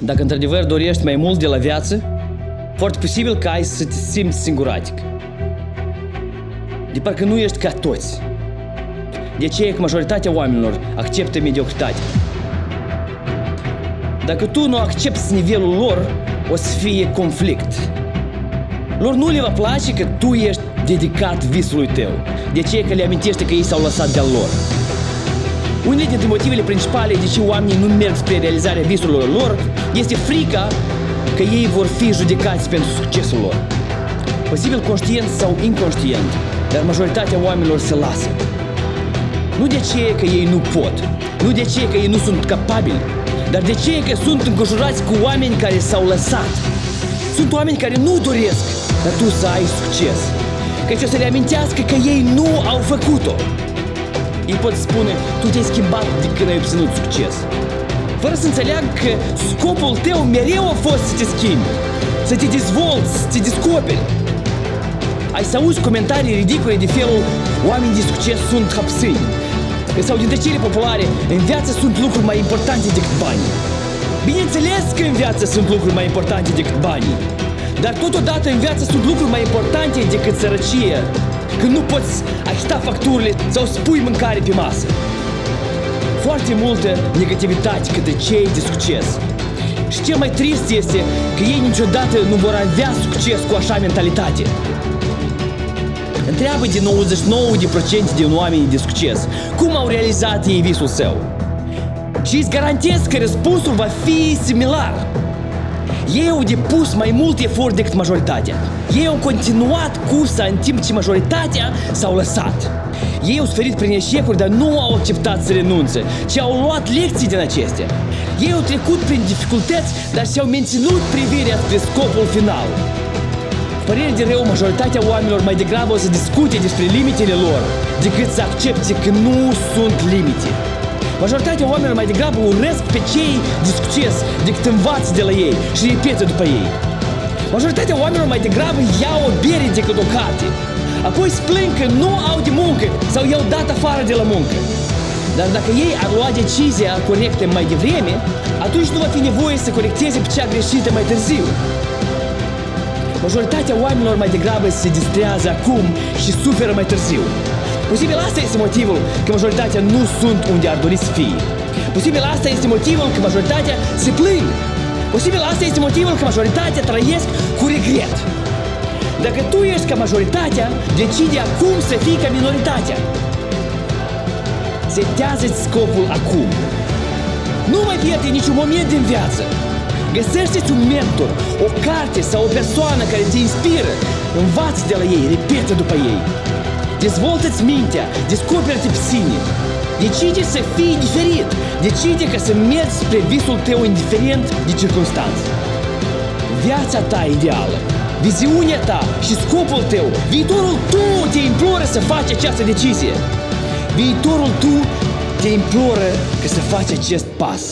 Dacă într-adevăr dorești mai mult de la viață, foarte posibil că ai să te simți singuratic. De parcă nu ești ca toți. De aceea că majoritatea oamenilor acceptă mediocritatea. Dacă tu nu accepti nivelul lor, o să fie conflict. Lor nu le va place că tu ești dedicat visului tău. De aceea că le amintește că ei s-au lăsat de-al lor. Unele dintre motivele principale de ce oamenii nu merg spre realizarea visurilor lor este frica că ei vor fi judecați pentru succesul lor. Posibil conștient sau inconștient, dar majoritatea oamenilor se lasă. Nu de ce că ei nu pot, nu de ce că ei nu sunt capabili, dar de ce că sunt înconjurați cu oameni care s-au lăsat. Sunt oameni care nu doresc ca tu să ai succes, căci o să le amintească că ei nu au făcut-o. Ei pot spune, tu te-ai schimbat de când ai obținut succes. Fără să înțeleagă că scopul tău mereu a fost să te schimbi, să te dezvolți, să te descoperi. Ai să auzi comentarii ridicole de felul oameni de succes sunt hapsâni. Sau dintre cele populare, în viață sunt lucruri mai importante decât banii. Bineînțeles că în viață sunt lucruri mai importante decât banii. Dar totodată în viață sunt lucruri mai importante decât sărăcie, când nu poți achita facturile sau spui mâncare pe masă. Foarte multă negativitate către cei de succes. Și cel mai trist este că ei niciodată nu vor avea succes cu așa mentalitate. Întreabă de 99% din oameni de succes cum au realizat ei visul său. Și îți garantez că răspunsul va fi similar. Ei au depus mai mult efort decât majoritatea. Ei au continuat cursa în timp ce majoritatea s-au lăsat. Ei au suferit prin eșecuri, dar nu au acceptat să renunțe, ci au luat lecții din acestea. Ei au trecut prin dificultăți, dar și-au menținut privirea spre scopul final. Părere de rău, majoritatea oamenilor mai degrabă o să discute despre limitele lor decât să accepte că nu sunt limite. Majoritatea oamenilor mai degrabă urăsc pe cei de succes decât învață de la ei și repetă după ei. Majoritatea oamenilor mai degrabă iau o bere decât o carte. Apoi splâng că nu au de muncă sau i-au dat afară de la muncă. Dar dacă ei ar lua decizia corectă mai devreme, atunci nu va fi nevoie să corecteze pe cea greșită mai târziu. Majoritatea oamenilor mai degrabă se distrează acum și suferă mai târziu. Posibil asta este motivul că majoritatea nu sunt unde ar dori să fie. Posibil asta este motivul că majoritatea se plâng. Posibil asta este motivul că majoritatea trăiesc cu regret. Dacă tu ești ca majoritatea, decide acum să fii ca minoritatea. Setează-ți scopul acum. Nu mai pierde niciun moment din viață. Găsește-ți un mentor, o carte sau o persoană care te inspiră. Învață de la ei, repetă după ei. Dezvoltă-ți mintea, descoperă-te pe sine. Decide să fii diferit. Decide ca să mergi spre visul tău indiferent de circunstanțe. Viața ta ideală, viziunea ta și scopul tău, viitorul tu te imploră să faci această decizie. Viitorul tu te imploră că să faci acest pas.